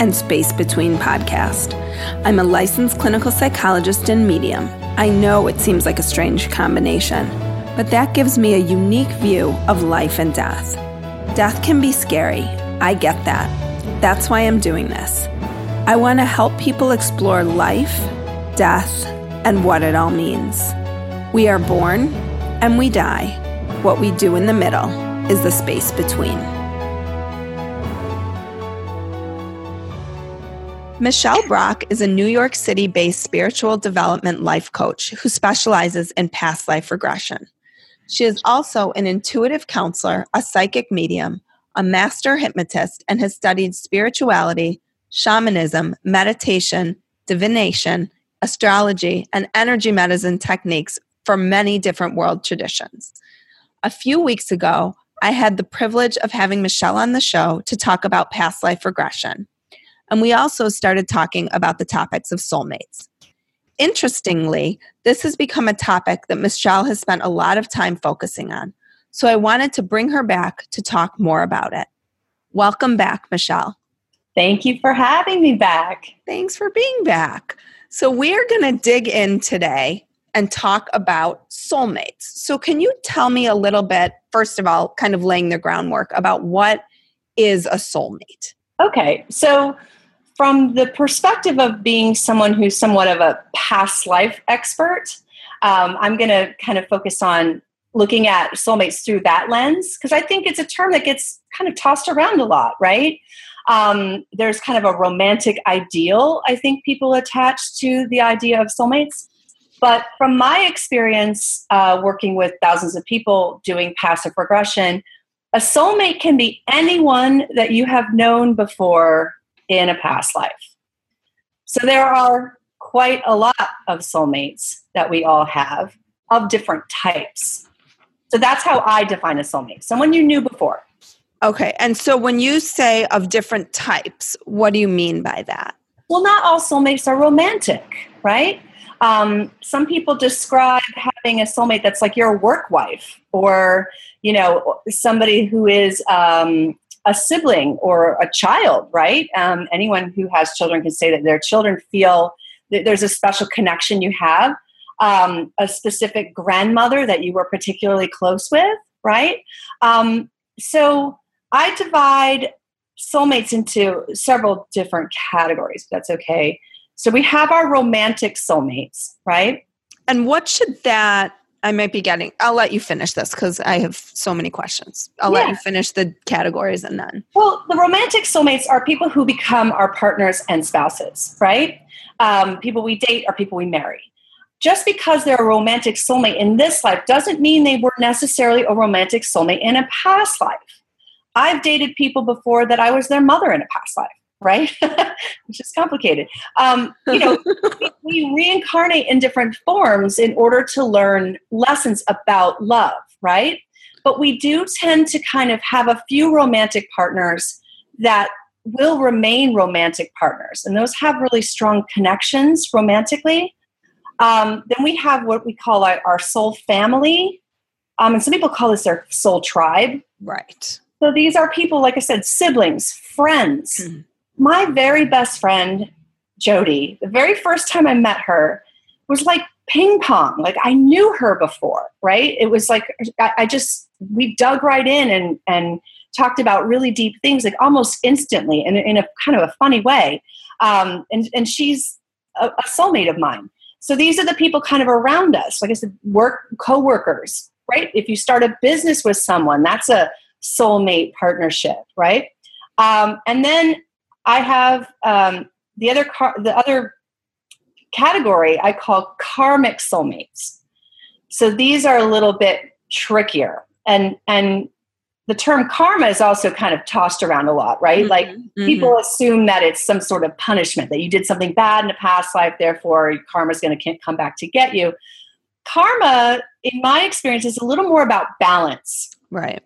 and Space Between podcast. I'm a licensed clinical psychologist and medium. I know it seems like a strange combination, but that gives me a unique view of life and death. Death can be scary. I get that. That's why I'm doing this. I want to help people explore life, death, and what it all means. We are born and we die. What we do in the middle is the space between. Michelle Brock is a New York City based spiritual development life coach who specializes in past life regression. She is also an intuitive counselor, a psychic medium, a master hypnotist, and has studied spirituality, shamanism, meditation, divination, astrology, and energy medicine techniques for many different world traditions. A few weeks ago, I had the privilege of having Michelle on the show to talk about past life regression. And we also started talking about the topics of soulmates. Interestingly, this has become a topic that Michelle has spent a lot of time focusing on. So I wanted to bring her back to talk more about it. Welcome back, Michelle. Thank you for having me back. Thanks for being back. So, we're going to dig in today and talk about soulmates. So, can you tell me a little bit, first of all, kind of laying the groundwork about what is a soulmate? Okay, so from the perspective of being someone who's somewhat of a past life expert, um, I'm going to kind of focus on looking at soulmates through that lens because I think it's a term that gets kind of tossed around a lot, right? Um, there's kind of a romantic ideal, I think people attach to the idea of soulmates. But from my experience uh, working with thousands of people doing past life regression, a soulmate can be anyone that you have known before in a past life. So there are quite a lot of soulmates that we all have of different types. So that's how I define a soulmate someone you knew before. Okay. And so when you say of different types, what do you mean by that? Well, not all soulmates are romantic, right? Um, some people describe having a soulmate that's like your work wife or, you know, somebody who is um, a sibling or a child, right? Um, anyone who has children can say that their children feel that there's a special connection you have, um, a specific grandmother that you were particularly close with, right? Um, so I divide soulmates into several different categories. That's okay. So we have our romantic soulmates, right? And what should that I might be getting. I'll let you finish this because I have so many questions. I'll yeah. let you finish the categories and then. Well, the romantic soulmates are people who become our partners and spouses, right? Um, people we date are people we marry. Just because they're a romantic soulmate in this life doesn't mean they were necessarily a romantic soulmate in a past life. I've dated people before that I was their mother in a past life right? Which is complicated. Um, you know, we, we reincarnate in different forms in order to learn lessons about love, right? But we do tend to kind of have a few romantic partners that will remain romantic partners, and those have really strong connections romantically. Um, then we have what we call our, our soul family, um, and some people call this their soul tribe. Right. So these are people, like I said, siblings, friends. Mm. My very best friend, Jody, the very first time I met her was like ping pong. Like I knew her before, right? It was like I, just we dug right in and and talked about really deep things, like almost instantly, and in a kind of a funny way. Um, and and she's a, a soulmate of mine. So these are the people kind of around us. Like I said, work co-workers, right? If you start a business with someone, that's a soulmate partnership, right? Um, and then I have um, the other car- the other category I call karmic soulmates. So these are a little bit trickier, and and the term karma is also kind of tossed around a lot, right? Mm-hmm, like mm-hmm. people assume that it's some sort of punishment that you did something bad in a past life, therefore karma is going to come back to get you. Karma, in my experience, is a little more about balance. Right.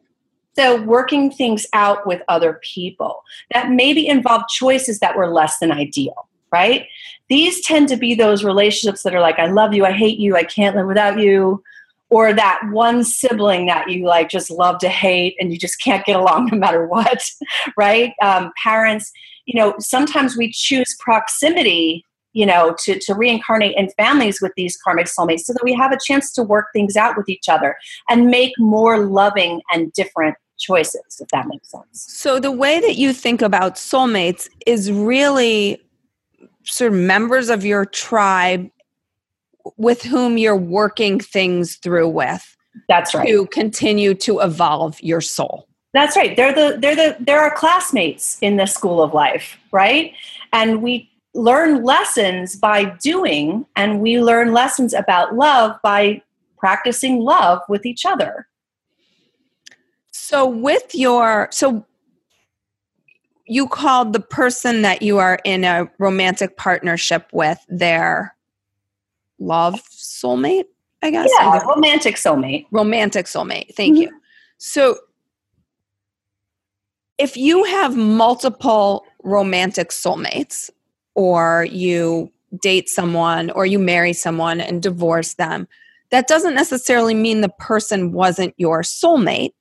So, working things out with other people that maybe involve choices that were less than ideal, right? These tend to be those relationships that are like, I love you, I hate you, I can't live without you, or that one sibling that you like just love to hate and you just can't get along no matter what, right? Um, parents, you know, sometimes we choose proximity you know, to, to reincarnate in families with these karmic soulmates so that we have a chance to work things out with each other and make more loving and different choices, if that makes sense. So, the way that you think about soulmates is really sort of members of your tribe with whom you're working things through with. That's right. To continue to evolve your soul. That's right. They're the they're the they're our classmates in the school of life, right? And we learn lessons by doing and we learn lessons about love by practicing love with each other. So with your so you called the person that you are in a romantic partnership with their love soulmate, I guess. Yeah, romantic soulmate. Romantic soulmate. Thank mm-hmm. you. So if you have multiple romantic soulmates or you date someone or you marry someone and divorce them, that doesn't necessarily mean the person wasn't your soulmate.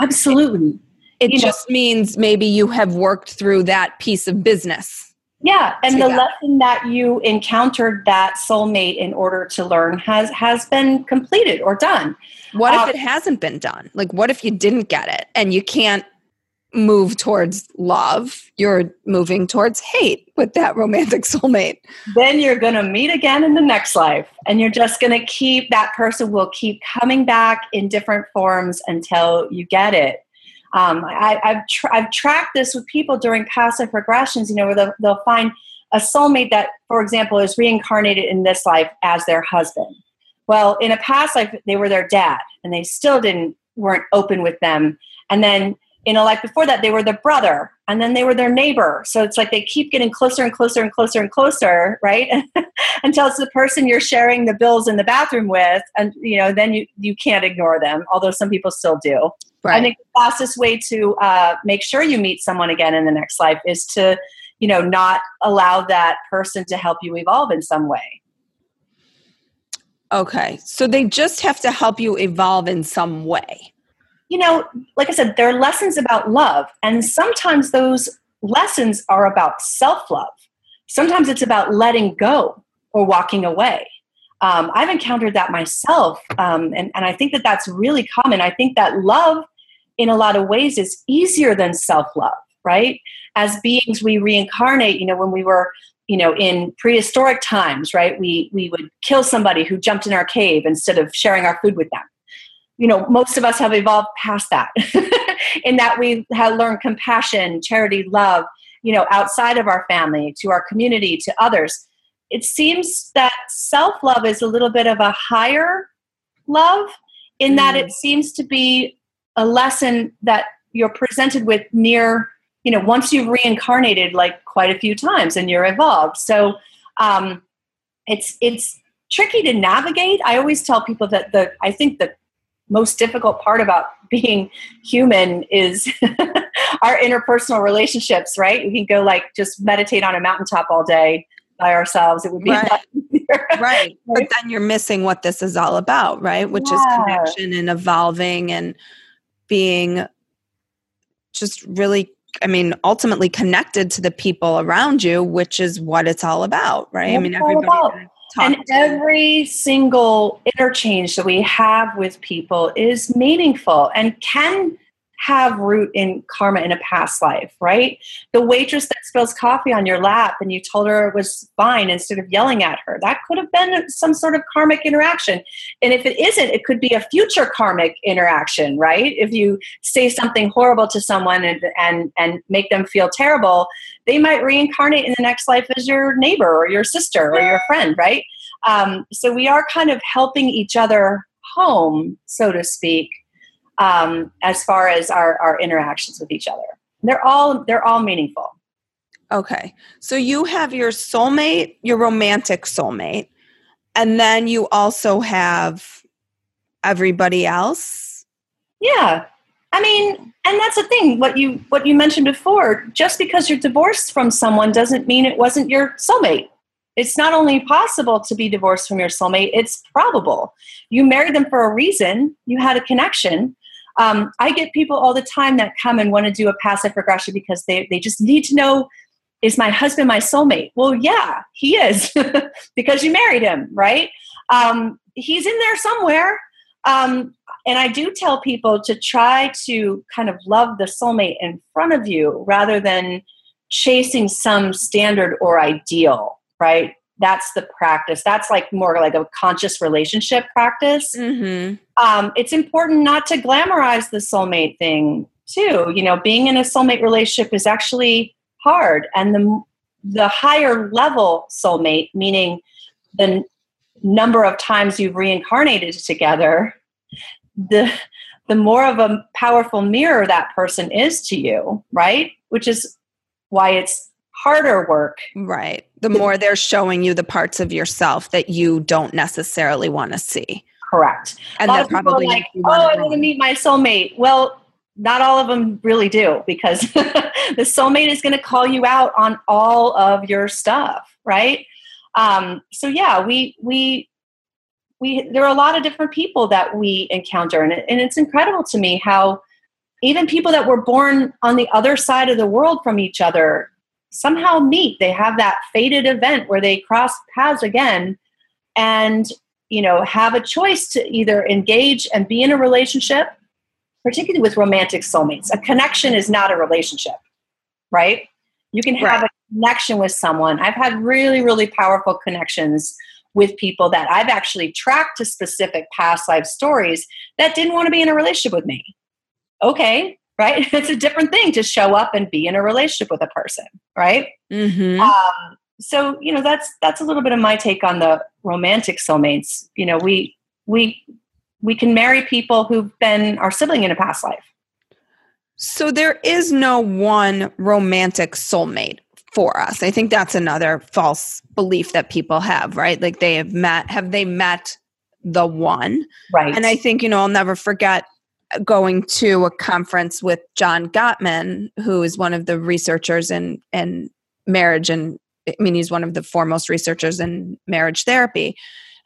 Absolutely. It, it just know, means maybe you have worked through that piece of business. Yeah, and the lesson that you encountered that soulmate in order to learn has has been completed or done. What um, if it hasn't been done? Like what if you didn't get it and you can't move towards love, you're moving towards hate with that romantic soulmate. Then you're going to meet again in the next life. And you're just going to keep, that person will keep coming back in different forms until you get it. Um, I, have I've tracked this with people during past life regressions, you know, where they'll, they'll find a soulmate that, for example, is reincarnated in this life as their husband. Well, in a past life, they were their dad, and they still didn't weren't open with them. And then in a life before that they were their brother and then they were their neighbor. So it's like they keep getting closer and closer and closer and closer right? Until it's the person you're sharing the bills in the bathroom with and you know then you you can't ignore them although some people still do. Right. i think the fastest way to uh, make sure you meet someone again in the next life is to you know not allow that person to help you evolve in some way. Okay. So they just have to help you evolve in some way you know, like I said, there are lessons about love, and sometimes those lessons are about self love. Sometimes it's about letting go or walking away. Um, I've encountered that myself, um, and, and I think that that's really common. I think that love, in a lot of ways, is easier than self love, right? As beings, we reincarnate. You know, when we were you know in prehistoric times right we we would kill somebody who jumped in our cave instead of sharing our food with them you know most of us have evolved past that in that we have learned compassion charity love you know outside of our family to our community to others. It seems that self-love is a little bit of a higher love in mm. that it seems to be a lesson that you're presented with near you know once you've reincarnated like quite a few times and you're evolved. So um it's it's tricky to navigate. I always tell people that the i think the most difficult part about being human is our interpersonal relationships, right? We can go like just meditate on a mountaintop all day by ourselves. It would be right. right. But then you're missing what this is all about, right? Which yeah. is connection and evolving and being just really I mean, ultimately connected to the people around you, which is what it's all about, right? I mean, everybody. And every single interchange that we have with people is meaningful and can have root in karma in a past life, right? The waitress that spills coffee on your lap and you told her it was fine instead of yelling at her, that could have been some sort of karmic interaction. And if it isn't, it could be a future karmic interaction, right? If you say something horrible to someone and and and make them feel terrible, they might reincarnate in the next life as your neighbor or your sister or your friend, right? Um, so we are kind of helping each other home, so to speak um, as far as our, our interactions with each other. They're all they're all meaningful. Okay. So you have your soulmate, your romantic soulmate, and then you also have everybody else. Yeah. I mean, and that's the thing what you what you mentioned before, just because you're divorced from someone doesn't mean it wasn't your soulmate. It's not only possible to be divorced from your soulmate, it's probable. You married them for a reason, you had a connection, um, I get people all the time that come and want to do a past life regression because they, they just need to know is my husband my soulmate? Well, yeah, he is because you married him, right? Um, he's in there somewhere. Um, and I do tell people to try to kind of love the soulmate in front of you rather than chasing some standard or ideal, right? That's the practice. That's like more like a conscious relationship practice. Mm-hmm. um, it's important not to glamorize the soulmate thing too. You know being in a soulmate relationship is actually hard. And the the higher level soulmate meaning the n- number of times you've reincarnated together the the more of a powerful mirror that person is to you right? Which is why it's harder work. Right. The more they're showing you the parts of yourself that you don't necessarily want to see. Correct. And that probably like, oh, I want to meet my soulmate. Well, not all of them really do because the soulmate is going to call you out on all of your stuff, right? Um, so yeah, we we we there are a lot of different people that we encounter, and, it, and it's incredible to me how even people that were born on the other side of the world from each other somehow meet. They have that fated event where they cross paths again and you know have a choice to either engage and be in a relationship particularly with romantic soulmates a connection is not a relationship right you can have right. a connection with someone i've had really really powerful connections with people that i've actually tracked to specific past life stories that didn't want to be in a relationship with me okay right? It's a different thing to show up and be in a relationship with a person, right? Mm-hmm. Um, so you know that's that's a little bit of my take on the romantic soulmates. You know, we we we can marry people who've been our sibling in a past life. So there is no one romantic soulmate for us. I think that's another false belief that people have, right? Like they have met have they met the one? Right. And I think, you know, I'll never forget going to a conference with John Gottman, who is one of the researchers in in marriage and I mean he's one of the foremost researchers in marriage therapy.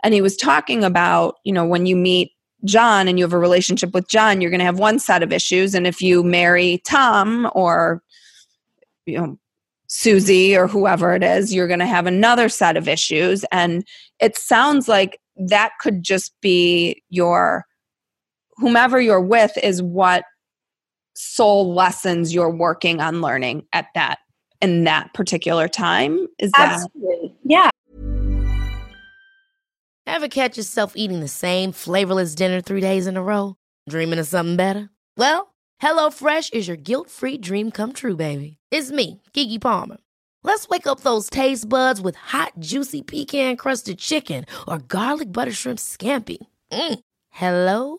And he was talking about, you know, when you meet John and you have a relationship with John, you're going to have one set of issues and if you marry Tom or you know Susie or whoever it is, you're going to have another set of issues and it sounds like that could just be your whomever you're with is what soul lessons you're working on learning at that in that particular time. Is Absolutely. that yeah. Ever catch yourself eating the same flavorless dinner three days in a row? Dreaming of something better? Well hello fresh is your guilt-free dream come true baby. It's me Keke Palmer. Let's wake up those taste buds with hot juicy pecan crusted chicken or garlic butter shrimp scampi. Mm. hello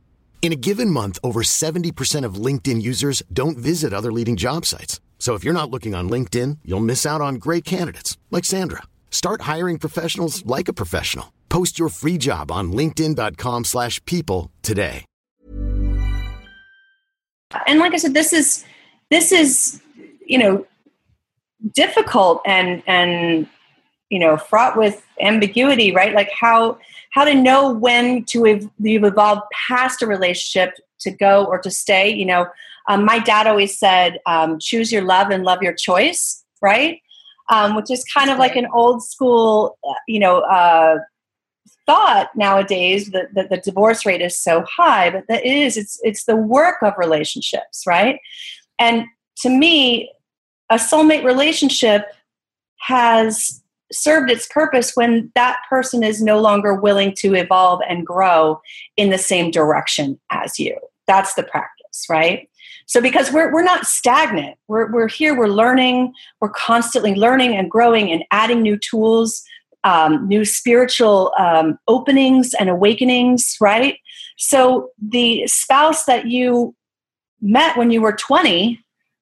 In a given month, over 70% of LinkedIn users don't visit other leading job sites. So if you're not looking on LinkedIn, you'll miss out on great candidates like Sandra. Start hiring professionals like a professional. Post your free job on linkedin.com/people today. and like i said this is this is you know difficult and and you know fraught with ambiguity right like how how to know when to ev- you've evolved past a relationship to go or to stay you know? Um, my dad always said um, choose your love and love your choice right? Um, which is kind of like an old school uh, you know uh, thought nowadays that, that the divorce rate is so high, but that is it's it's the work of relationships, right? And to me, a soulmate relationship has served its purpose when that person is no longer willing to evolve and grow in the same direction as you. That's the practice, right? So because we're we're not stagnant. We're we're here, we're learning, we're constantly learning and growing and adding new tools um, new spiritual um, openings and awakenings, right? So the spouse that you met when you were 20,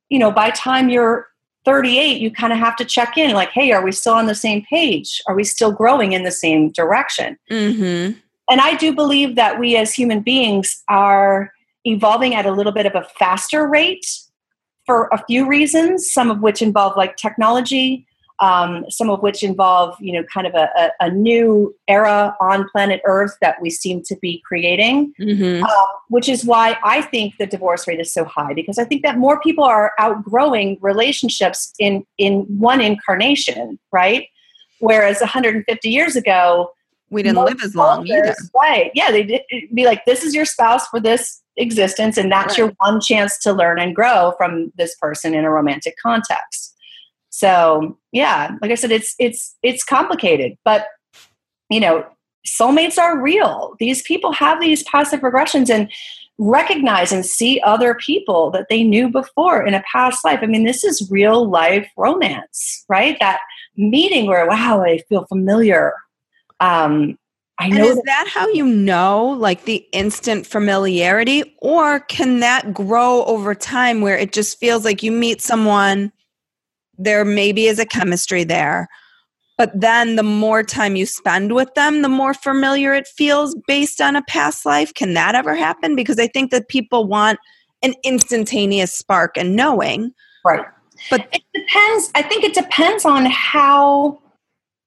you know, by time you're 38, you kind of have to check in like, hey, are we still on the same page? Are we still growing in the same direction? Mm-hmm. And I do believe that we as human beings are evolving at a little bit of a faster rate for a few reasons, some of which involve like technology, um, some of which involve, you know, kind of a, a, a, new era on planet Earth that we seem to be creating, Mm-hmm. uh, which is why I think the divorce rate is so high because I think that more people are outgrowing relationships in in one incarnation, right? Whereas 150 years ago, We didn't live as long either. Right? Yeah, they did it'd be like, this is your spouse for this existence, and that's your one chance to learn and grow from this person in a romantic context so yeah like i said it's it's it's complicated but you know soulmates are real. These people have these past life regressions and recognize and see other people that they knew before in a past life. I mean this is real life romance right? That meeting where wow i feel familiar. Um i And know is that that how you know, like the instant familiarity, or can that grow over time where it just feels like you meet someone, there maybe is a chemistry there, but then the more time you spend with them, the more familiar it feels based on a past life? Can that ever happen? Because I think that people want an instantaneous spark and knowing, right but It depends. I think it depends on how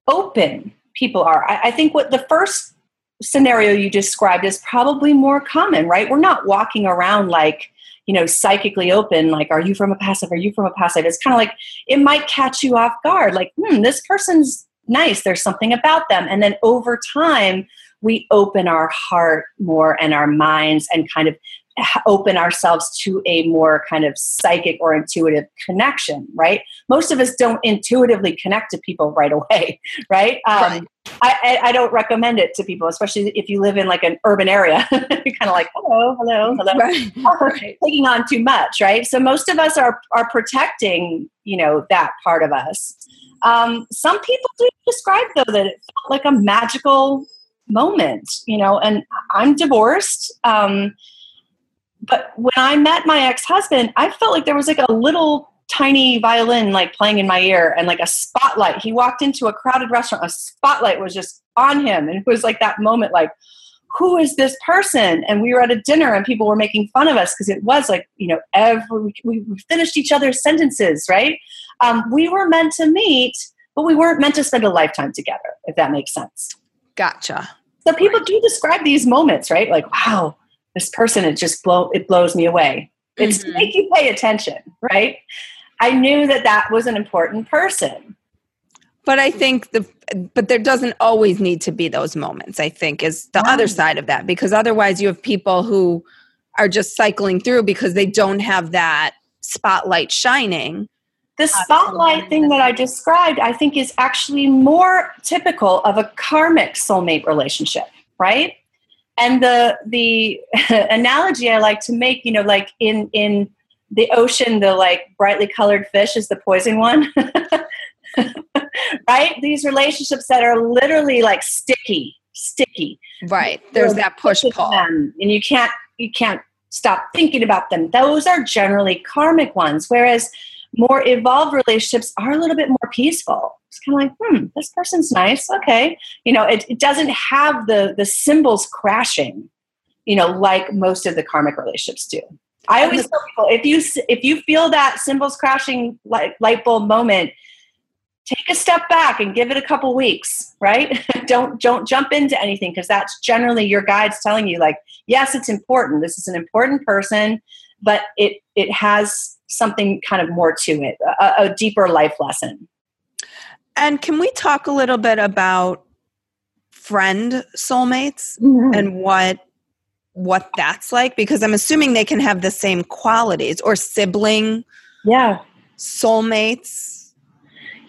open people are. I, I think what the first scenario you described is probably more common, right? We're not walking around like, you know, psychically open, like, are you from a past life? Are you from a past life? It's kind of like it might catch you off guard, like, hmm, this person's nice. There's something about them. And then over time, we open our heart more and our minds and kind of open ourselves to a more kind of psychic or intuitive connection, right? Most of us don't intuitively connect to people right away, right? Um, Right. I, I, I don't recommend it to people, especially if you live in like an urban area. You're kind of like, hello, hello, hello right. taking on too much, right? So most of us are are protecting, you know, that part of us. Um, some people do describe though that it felt like a magical moment, you know. And I'm divorced, um, but when I met my ex husband, I felt like there was like a little tiny violin like playing in my ear and like a spotlight. He walked into a crowded restaurant, a spotlight was just on him, and it was like that moment, like who is this person? And we were at a dinner and people were making fun of us because it was like, you know, every, we, we finished each other's sentences, right? Um, we were meant to meet, but we weren't meant to spend a lifetime together, if that makes sense. Gotcha. So people do describe these moments, right? Like, wow, this person, it just blow, it blows me away. It's to Mhm. make you pay attention, right? I knew that that was an important person. But I think the but there doesn't always need to be those moments, I think, is the other side of that. Because otherwise you have people who are just cycling through because they don't have that spotlight shining. The spotlight thing that I described, I think, is actually more typical of a karmic soulmate relationship, right? And the the analogy I like to make, you know, like in in the ocean, the like brightly colored fish is the poison one. right? These relationships that are literally like sticky, sticky. Right. There's that push pull. And you can't you can't stop thinking about them. Those are generally karmic ones. Whereas more evolved relationships are a little bit more peaceful. It's kind of like, hmm, this person's nice. Okay. You know, it, it doesn't have the the cymbals crashing, you know, like most of the karmic relationships do. I always tell people if you if you feel that cymbals crashing light, light bulb moment, take a step back and give it a couple weeks right don't don't jump into anything because that's generally your guides telling you like yes it's important this is an important person but it it has something kind of more to it a, a deeper life lesson and can we talk a little bit about friend soulmates mm-hmm. and what what that's like because i'm assuming they can have the same qualities or sibling yeah soulmates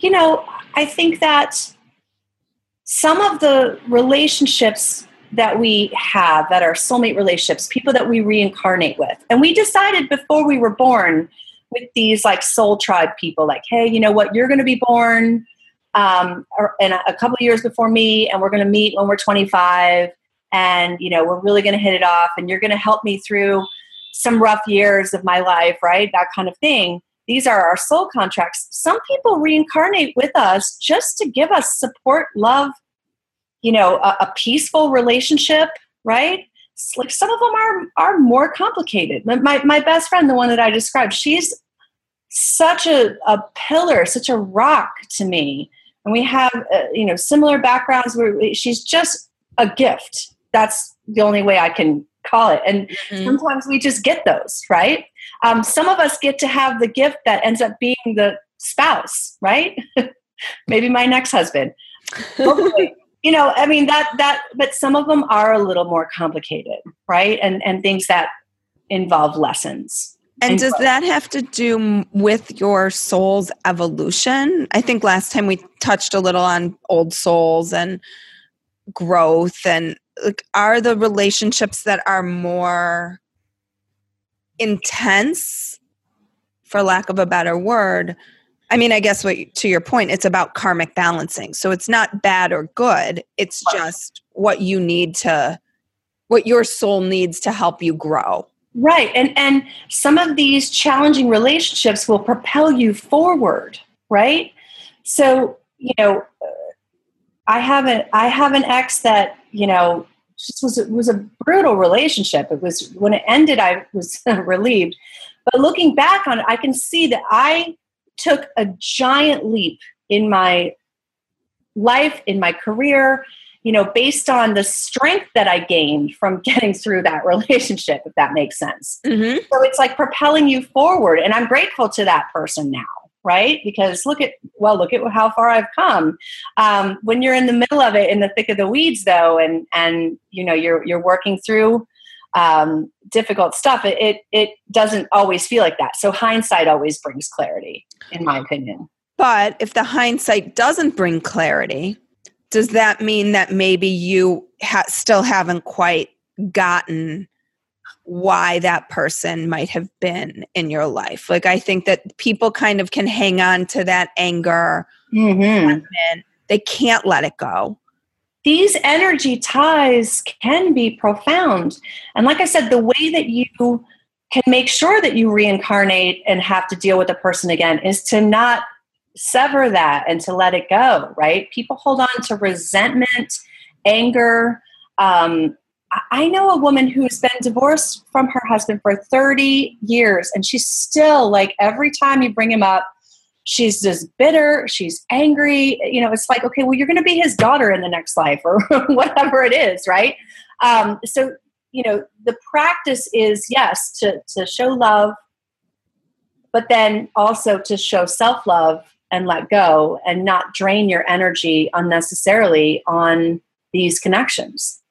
you know, I think that some of the relationships that we have that are soulmate relationships, people that we reincarnate with. And we decided before we were born with these like soul tribe people, like, hey, you know what, you're going to be born um, or, and a couple years before me, and we're going to meet when we're 25, and you know, we're really going to hit it off, and you're going to help me through some rough years of my life, right? That kind of thing these are our soul contracts. Some people reincarnate with us just to give us support, love, you know, a, a peaceful relationship, right? Like some of them are are more complicated. My my best friend, the one that I described, she's such a, a pillar, such a rock to me. And we have, uh, you know, similar backgrounds where she's just a gift. That's the only way I can call it. And mm-hmm. sometimes we just get those, right? Um, some of us get to have the gift that ends up being the spouse, right? Maybe my next husband. you know, I mean that that but some of them are a little more complicated, right? And and things that involve lessons. And does that have to do with your soul's evolution? I think last time we touched a little on old souls and growth and like are the relationships that are more intense for lack of a better word i mean i guess what to your point it's about karmic balancing. So it's not bad or good it's just what you need to what your soul needs to help you grow right and and some of these challenging relationships will propel you forward right so you know i have an i have an ex that you know just was it was a brutal relationship. It was when it ended, I was relieved. But looking back on it, I can see that I took a giant leap in my life, in my career, you know, based on the strength that I gained from getting through that relationship, if that makes sense. Mm-hmm. So it's like propelling you forward. And I'm grateful to that person now right? Because look at well, look at how far I've come. Um, when you're in the middle of it, in the thick of the weeds, though, and and you know you're you're working through um, difficult stuff, it, it it doesn't always feel like that. So hindsight always brings clarity, in my opinion. But if the hindsight doesn't bring clarity, does that mean that maybe you ha- still haven't quite gotten why that person might have been in your life. Like I think that people kind of can hang on to that anger. Mm-hmm. They can't let it go. These energy ties can be profound. And like I said, the way that you can make sure that you reincarnate and have to deal with a person again is to not sever that and to let it go, right? People hold on to resentment, anger, um, I know a woman who's been divorced from her husband for 30 years, and she's still like every time you bring him up, she's just bitter, she's angry. You know, it's like, okay, well, you're going to be his daughter in the next life or whatever it is, right? Um, so, you know, the practice is yes, to, to show love, but then also to show self love and let go and not drain your energy unnecessarily on these connections.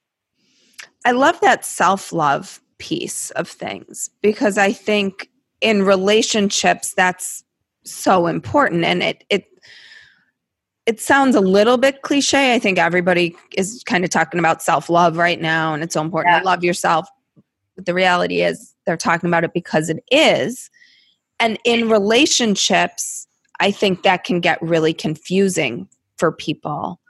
I love that self love piece of things because I think in relationships that's so important and it it it sounds a little bit cliche. I think everybody is kind of talking about self love right now, and it's so important Yeah. to love yourself. But the reality is, they're talking about it because it is. And in relationships, I think that can get really confusing for people.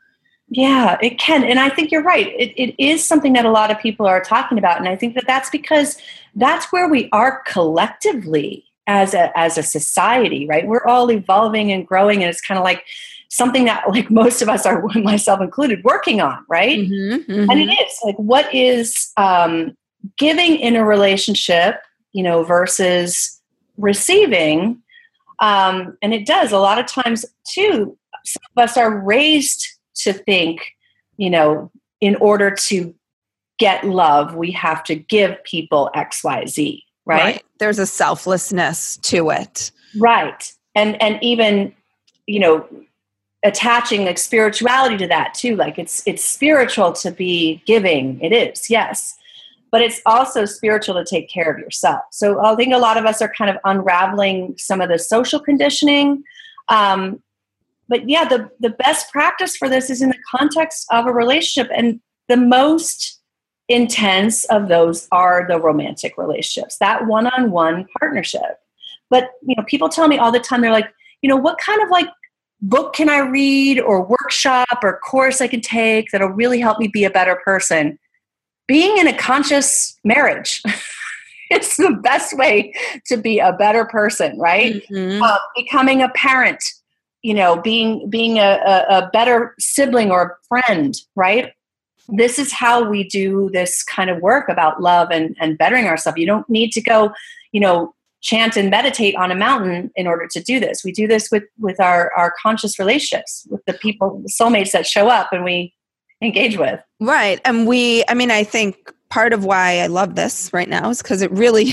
Yeah, it can. And I think you're right. It, it is something that a lot of people are talking about. And I think that that's because that's where we are collectively as a, as a society, right? We're all evolving and growing. And it's kind of like something that like most of us are, myself included, working on, right? Mm-hmm, And it is like, what is um, giving in a relationship, you know, versus receiving? Um, and it does a lot of times too. Some of us are raised to think, you know, in order to get love, we have to give people X, Y, Z, right? There's a selflessness to it. Right. And and even, you know, attaching like spirituality to that too. Like it's it's spiritual to be giving. It is, yes. But it's also spiritual to take care of yourself. So I think a lot of us are kind of unraveling some of the social conditioning. Um, but yeah, the, the best practice for this is in the context of a relationship. And the most intense of those are the romantic relationships, that one on one partnership. But you know, people tell me all the time, they're like, you know, what kind of like book can I read or workshop or course I can take that'll really help me be a better person? Being in a conscious marriage. it's the best way to be a better person, right? Mhm. uh, becoming a parent you know being being a, a, a better sibling or a friend right this is how we do this kind of work about love and, and bettering ourselves you don't need to go you know chant and meditate on a mountain in order to do this we do this with with our our conscious relationships with the people the soulmates that show up and we engage with Right. And we, I mean, I think part of why I love this right now is because it really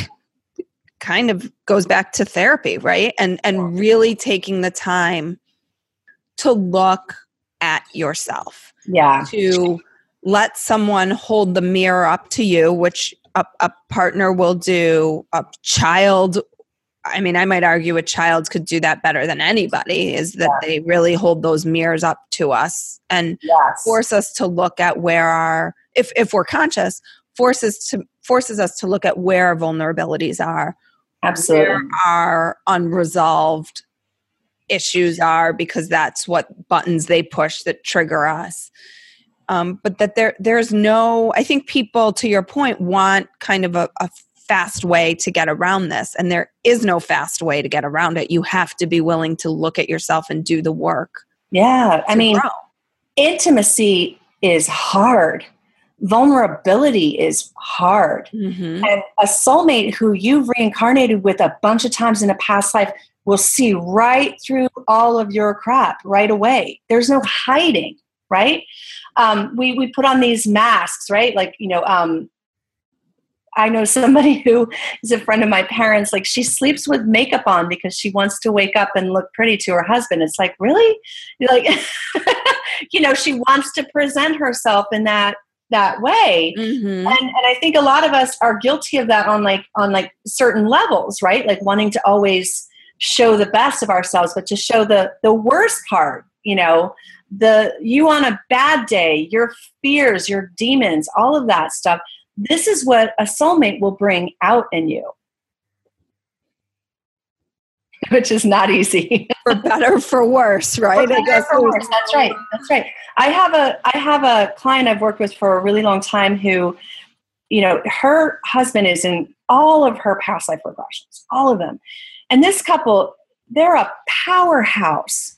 kind of goes back to therapy, right? And and really taking the time to look at yourself, yeah to let someone hold the mirror up to you, which a, a partner will do, a child I mean, I might argue a child could do that better than anybody, is that they really hold those mirrors up to us and yes. force us to look at where our if if we're conscious forces to forces us to look at where our vulnerabilities are absolutely. where our unresolved issues are because that's what buttons they push that trigger us. Um, but that there there's no i think people to your point want kind of a, a fast way to get around this and there is no fast way to get around it. You have to be willing to look at yourself and do the work yeah i mean grow. intimacy is hard. Vulnerability is hard. Mhm. and a soulmate who you've reincarnated with a bunch of times in a past life will see right through all of your crap right away. There's no hiding right? Um, we, we put on these masks right? Like you know um, i know somebody who is a friend of my parents like she sleeps with makeup on because she wants to wake up and look pretty to her husband. It's like really? Like you know she wants to present herself in that that way. Mhm. and, and i think a lot of us are guilty of that on like on like certain levels right? Like wanting to always show the best of ourselves but to show the the worst part you know? The you on a bad day your fears your demons all of that stuff this is what a soulmate will bring out in you which is not easy for better for worse right for better for worse. That's right. That's right. I have a I have a client I've worked with for a really long time who, you know, her husband is in all of her past life regressions, all of them. And this couple, they're a powerhouse,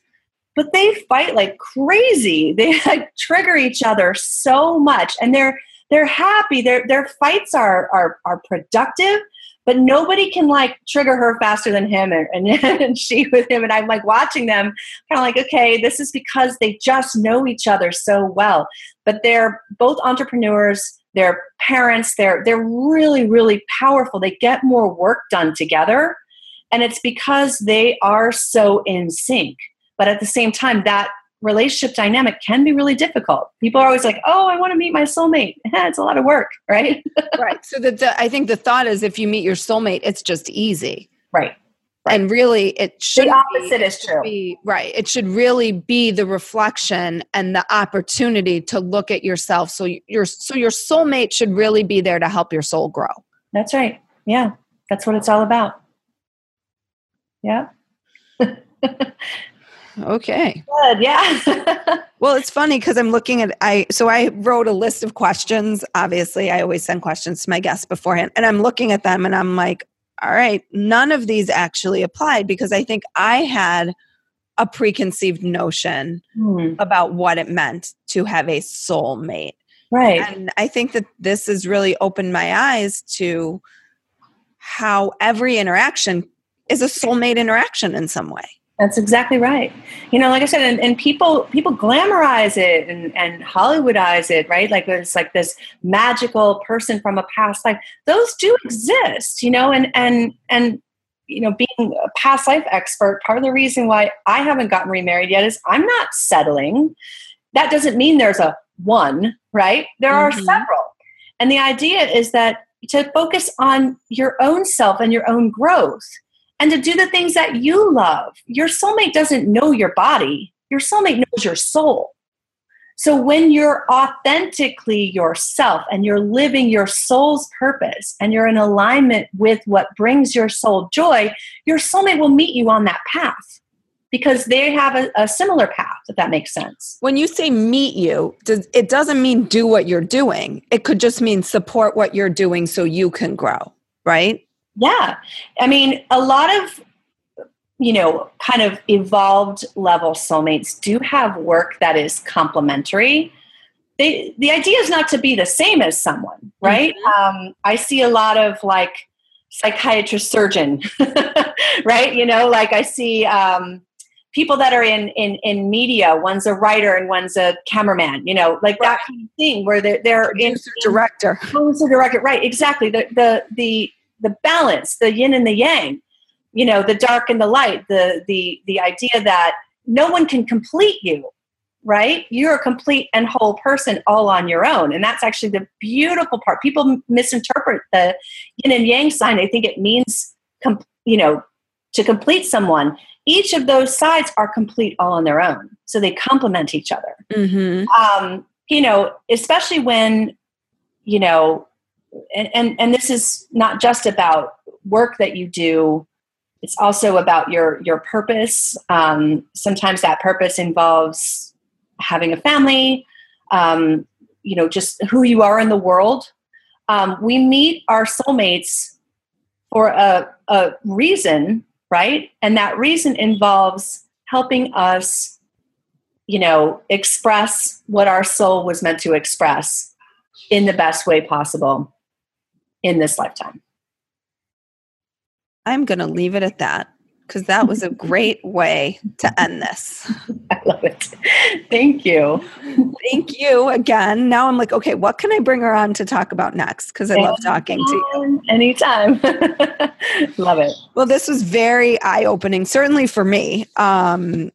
but they fight like crazy. They like trigger each other so much, and they're they're happy. Their their fights are are are productive, but nobody can like trigger her faster than him and, and, and she with him. And I'm like watching them, kind of like, okay, this is because they just know each other so well. But they're both entrepreneurs. They're parents. They're they're really really powerful. They get more work done together, and it's because they are so in sync. But at the same time, that relationship dynamic can be really difficult. People are always like, "Oh, I want to meet my soulmate." it's a lot of work, right? right so that the, i think the thought is if you meet your soulmate it's just easy right. Right. And really, it should the opposite be, is true. Be, right. It should really be the reflection and the opportunity to look at yourself. So your so your soulmate should really be there to help your soul grow. That's right. Yeah, that's what it's all about. Yeah. okay. Good. Yeah. well, it's funny because I'm looking at I so I wrote a list of questions. Obviously, I always send questions to my guests beforehand, and I'm looking at them and I'm like, all right, none of these actually applied because I think I had a preconceived notion hmm. about what it meant to have a soulmate. Right. And I think that this has really opened my eyes to how every interaction is a soulmate interaction in some way. That's exactly right. You know, like I said, and, and, people people glamorize it and, and Hollywoodize it, right? Like it's like this magical person from a past life. Those do exist, you know, and and and you know, being a past life expert, part of the reason why I haven't gotten remarried yet is I'm not settling. That doesn't mean there's a one, right? There mm-hmm. are several. And the idea is that to focus on your own self and your own growth and to do the things that you love. Your soulmate doesn't know your body, your soulmate knows your soul. So when you're authentically yourself and you're living your soul's purpose and you're in alignment with what brings your soul joy, your soulmate will meet you on that path because they have a, a, similar path if that makes sense when you say meet you does, it doesn't mean do what you're doing it could just mean support what you're doing so you can grow right yeah. I mean, a lot of, you know, kind of evolved level soulmates do have work that is complementary. They, the idea is not to be the same as someone, right? Mm-hmm. Um, I see a lot of like psychiatrist surgeon, right? You know, like I see um, people that are in, in in media. One's a writer and one's a cameraman. You know, like right. that kind of thing where they're they're in director, producer director, right? Exactly. The the the the balance, the yin and the yang, you know, the dark and the light, the the the idea that no one can complete you, right? You're a complete and whole person all on your own. And that's actually the beautiful part. People misinterpret the yin and yang sign. They think it means, com- you know, to complete someone. Each of those sides are complete all on their own. So they complement each other. Mm-hmm. Um, you know, especially when, you know, and, and and this is not just about work that you do it's also about your your purpose. Um, sometimes that purpose involves having a family um, you know just who you are in the world. Um, we meet our soulmates for a, a reason right? And that reason involves helping us you know express what our soul was meant to express in the best way possible in this lifetime. I'm going to leave it at that because that was a great way to end this. I love it. Thank you. Thank you again. Now I'm like, okay, what can I bring her on to talk about next? Because I love talking to you. Anytime. love it. Well, this was very eye opening, certainly for me. Um,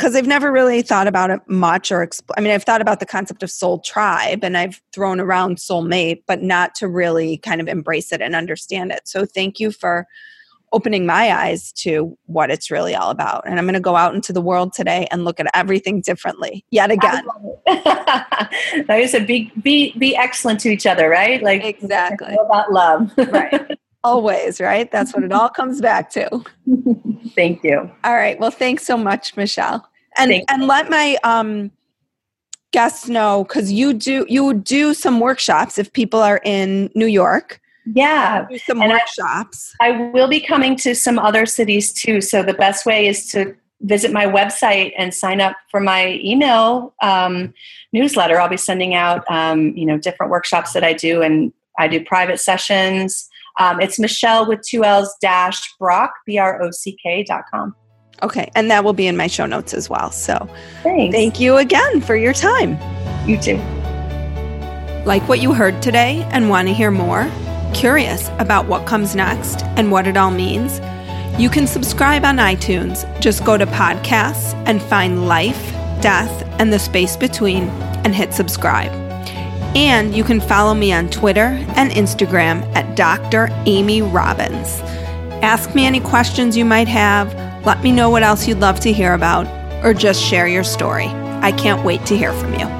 because I've never really thought about it much or exp- I mean I've thought about the concept of soul tribe and I've thrown around soulmate but not to really kind of embrace it and understand it. So thank you for opening my eyes to what it's really all about. And I'm going to go out into the world today and look at everything differently yet again. like I said, be be be excellent to each other, right? Like exactly about love, right? Always, right? That's what it all comes back to. Thank you. All right. Well, thanks so much, Michelle and and let my um guests know because you do you do some workshops if people are in New York. Yeah, do some and workshops. I, I will be coming to some other cities too. So the best way is to visit my website and sign up for my email um, newsletter. I'll be sending out um, you know different workshops that I do, and I do private sessions. Um, it's Michelle with two L's dash Brock B R O C K dot com. Okay. And that will be in my show notes as well. So Thanks. thank you again for your time. You too. Like what you heard today and want to hear more? Curious about what comes next and what it all means? You can subscribe on iTunes. Just go to podcasts and find life, death, and the space between and hit subscribe. And you can follow me on Twitter and Instagram at Dr. Amy Robbins. Ask me any questions you might have, let me know what else you'd love to hear about, or just share your story. I can't wait to hear from you.